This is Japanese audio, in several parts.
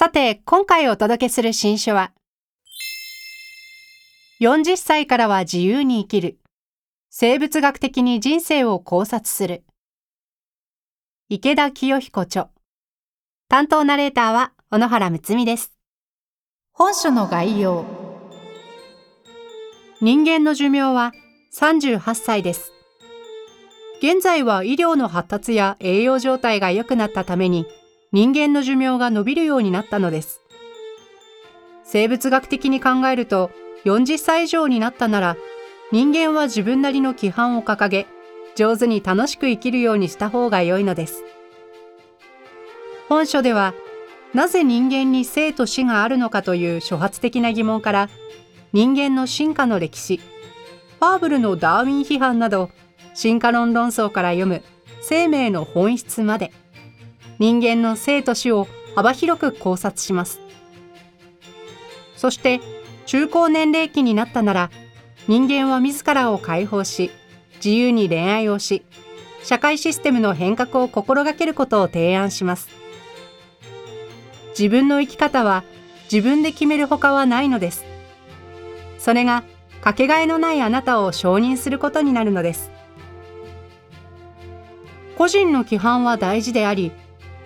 さて今回お届けする新書は40歳からは自由に生きる。生物学的に人生を考察する。池田清彦著。担当ナレーターは小野原睦美です。本書の概要。人間の寿命は38歳です。現在は医療の発達や栄養状態が良くなったために人間の寿命が伸びるようになったのです。生物学的に考えると40歳以上になったなら人間は自分なりの規範を掲げ上手に楽しく生きるようにした方が良いのです。本書ではなぜ人間に生と死があるのかという諸発的な疑問から人間の進化の歴史ファーブルのダーウィン批判など進化論論争から読む生命の本質まで人間の生と死を幅広く考察します。そして中高年齢期になったなら人間は自らを解放し自由に恋愛をし社会システムの変革を心がけることを提案します。自分の生き方は自分で決めるほかはないのです。それがかけがえのないあなたを承認することになるのです。個人の規範は大事であり、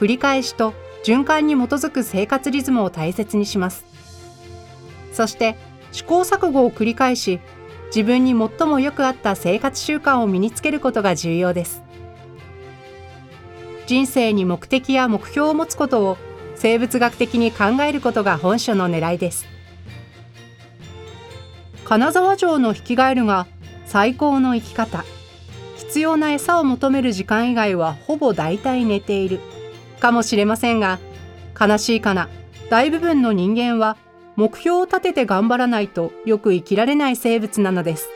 繰り返しと循環に基づく生活リズムを大切にします。そして試行錯誤を繰り返し、自分に最もよく合った生活習慣を身につけることが重要です。人生に目的や目標を持つことを生物学的に考えることが本書の狙いです。金沢城の引きガエルが最高の生き方。必要な餌を求める時間以外はほぼ大体寝ているかもしれませんが悲しいかな。大部分の人間は目標を立てて頑張らないとよく生きられない生物なのです。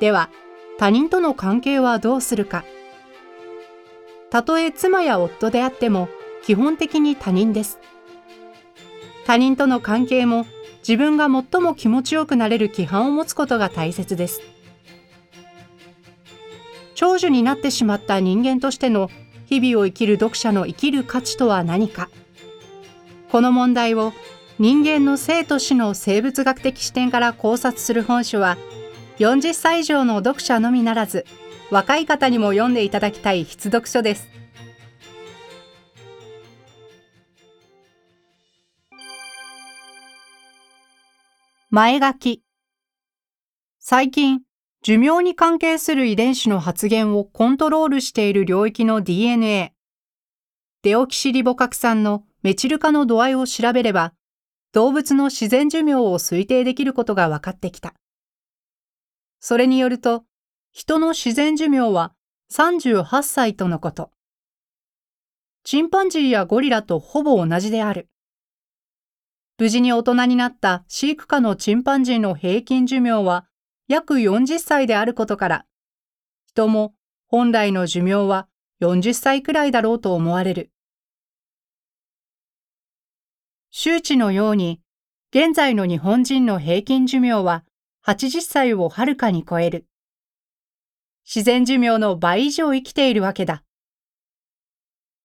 では他人との関係はどうするか。たとえ妻や夫であっても基本的に他人です。他人との関係も自分が最も気持ちよくなれる規範を持つことが大切です。長寿になってしまった人間としての日々を生きる読者の生きる価値とは何かこの問題を人間の生と死の生物学的視点から考察する本書は40歳以上の読者のみならず若い方にも読んでいただきたい必読書です。前書き最近寿命に関係する遺伝子の発現をコントロールしている領域の DNA、デオキシリボ核酸のメチル化の度合いを調べれば、動物の自然寿命を推定できることが分かってきた。それによると、人の自然寿命は38歳とのこと。チンパンジーやゴリラとほぼ同じである。無事に大人になった飼育下のチンパンジーの平均寿命は約40歳であることから、人も本来の寿命は40歳くらいだろうと思われる。周知のように、現在の日本人の平均寿命は80歳をはるかに超える。自然寿命の倍以上生きているわけだ。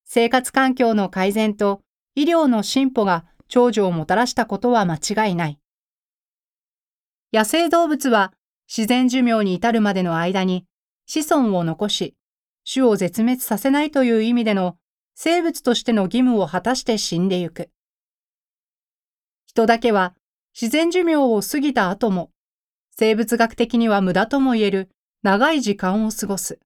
生活環境の改善と医療の進歩が長寿をもたらしたことは間違いない。野生動物は自然寿命に至るまでの間に子孫を残し、種を絶滅させないという意味での生物としての義務を果たして死んでゆく。人だけは自然寿命を過ぎた後も、生物学的には無駄とも言える長い時間を過ごす。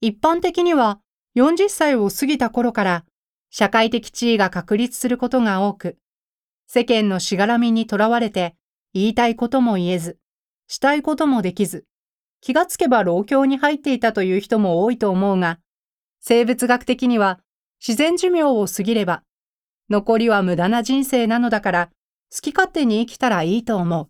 一般的には40歳を過ぎた頃から社会的地位が確立することが多く、世間のしがらみにとらわれて言いたいことも言えず、したいこともできず、気がつけば老境に入っていたという人も多いと思うが、生物学的には自然寿命を過ぎれば、残りは無駄な人生なのだから、好き勝手に生きたらいいと思う。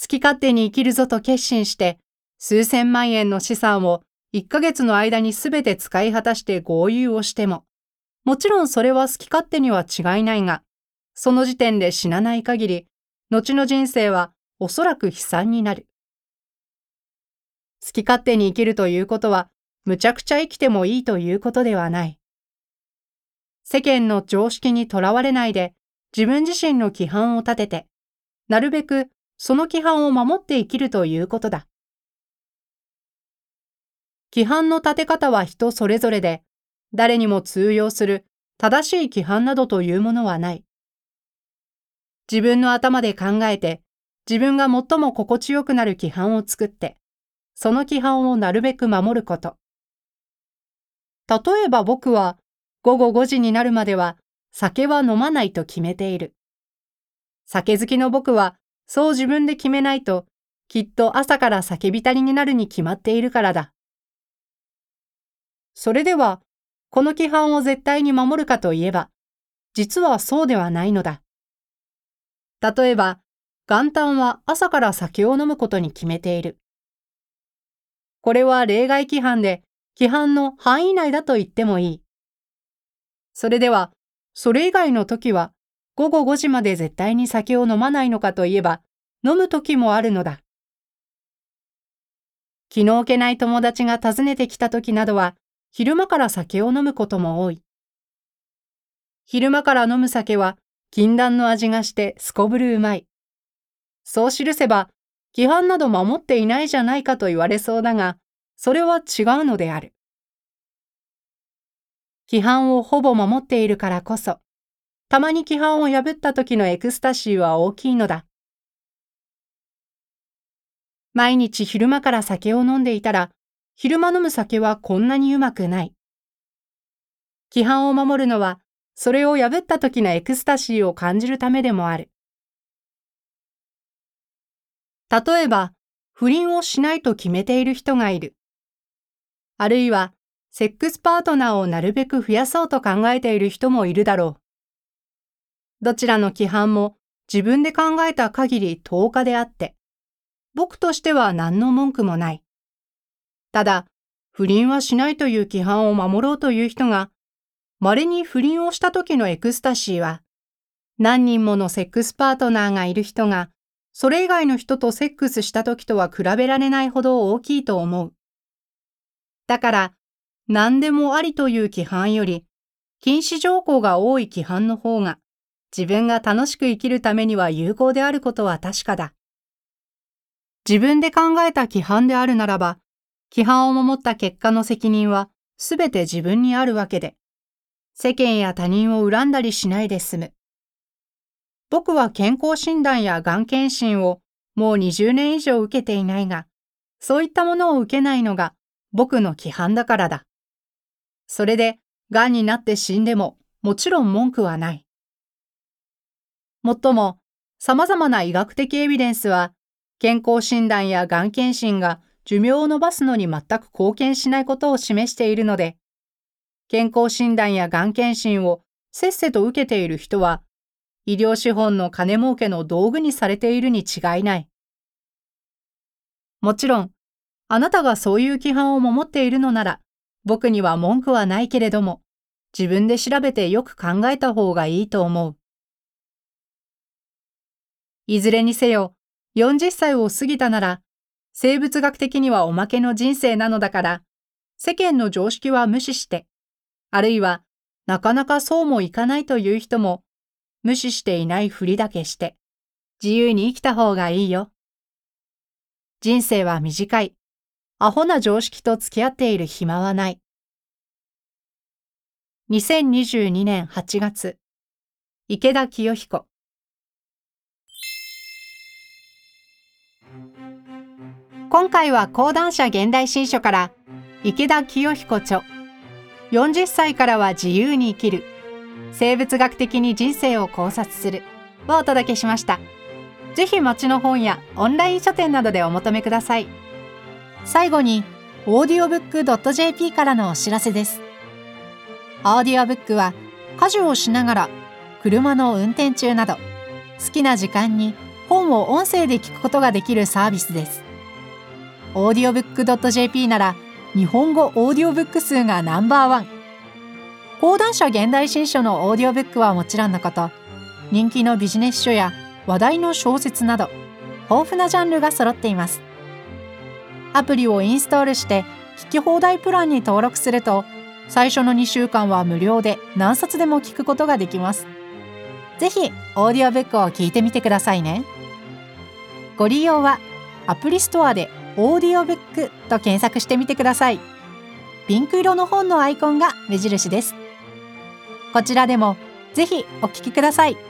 好き勝手に生きるぞと決心して、数千万円の資産を1ヶ月の間にすべて使い果たして合流をしても、もちろんそれは好き勝手には違いないが、その時点で死なない限り、後の人生はおそらく悲惨になる。好き勝手に生きるということは、むちゃくちゃ生きてもいいということではない。世間の常識にとらわれないで、自分自身の規範を立てて、なるべくその規範を守って生きるということだ。規範の立て方は人それぞれで、誰にも通用する正しい規範などというものはない。自分の頭で考えて、自分が最も心地よくなる規範を作って、その規範をなるべく守ること。例えば僕は、午後5時になるまでは酒は飲まないと決めている。酒好きの僕は、そう自分で決めないと、きっと朝から酒浸りになるに決まっているからだ。それでは、この規範を絶対に守るかといえば、実はそうではないのだ。例えば、元旦は朝から酒を飲むことに決めている。これは例外規範で、規範の範囲内だと言ってもいい。それでは、それ以外の時は、午後5時まで絶対に酒を飲まないのかといえば、飲む時もあるのだ。気の置けない友達が訪ねてきた時などは、昼間から酒を飲むことも多い。昼間から飲む酒は、禁断の味がしてすこぶるうまい。そう記せば、規範など守っていないじゃないかと言われそうだが、それは違うのである。規範をほぼ守っているからこそ、たまに規範を破った時のエクスタシーは大きいのだ。毎日昼間から酒を飲んでいたら、昼間飲む酒はこんなにうまくない。規範を守るのは、それを破った時のエクスタシーを感じるためでもある。例えば、不倫をしないと決めている人がいる。あるいは、セックスパートナーをなるべく増やそうと考えている人もいるだろう。どちらの規範も自分で考えた限り10日であって、僕としては何の文句もない。ただ、不倫はしないという規範を守ろうという人が、稀に不倫をした時のエクスタシーは、何人ものセックスパートナーがいる人が、それ以外の人とセックスした時とは比べられないほど大きいと思う。だから、何でもありという規範より、禁止条項が多い規範の方が、自分が楽しく生きるためには有効であることは確かだ。自分で考えた規範であるならば、規範を守った結果の責任はすべて自分にあるわけで、世間や他人を恨んだりしないで済む。僕は健康診断やがん検診をもう20年以上受けていないが、そういったものを受けないのが僕の規範だからだ。それで、がんになって死んでももちろん文句はない。もっとも、様々な医学的エビデンスは、健康診断やがん検診が寿命を伸ばすのに全く貢献しないことを示しているので、健康診断やがん検診をせっせと受けている人は、医療資本の金儲けの道具にされているに違いない。もちろん、あなたがそういう規範を守っているのなら、僕には文句はないけれども、自分で調べてよく考えた方がいいと思う。いずれにせよ、40歳を過ぎたなら、生物学的にはおまけの人生なのだから、世間の常識は無視して、あるいはなかなかそうもいかないという人も、無視していないふりだけして、自由に生きた方がいいよ。人生は短い。アホな常識と付き合っている暇はない。2022年8月、池田清彦今回は講談社現代新書から池田清彦著40歳からは自由に生きる生物学的に人生を考察するをお届けしました。ぜひ街の本やオンライン書店などでお求めください。最後に audiobook.jp からのお知らせです。オーディオブックは家事をしながら車の運転中など好きな時間に本を音声で聞くことができるサービスです。audiobook.jp なら日本語オーディオブック数がナンバーワン。講談社現代新書のオーディオブックはもちろんのこと、人気のビジネス書や話題の小説など、豊富なジャンルが揃っています。アプリをインストールして聞き放題プランに登録すると、最初の2週間は無料で何冊でも聞くことができます。ぜひ、オーディオブックを聞いてみてくださいね。ご利用は、アプリストアでオーディオブックと検索してみてください。ピンク色の本のアイコンが目印です。こちらでもぜひお聞きください。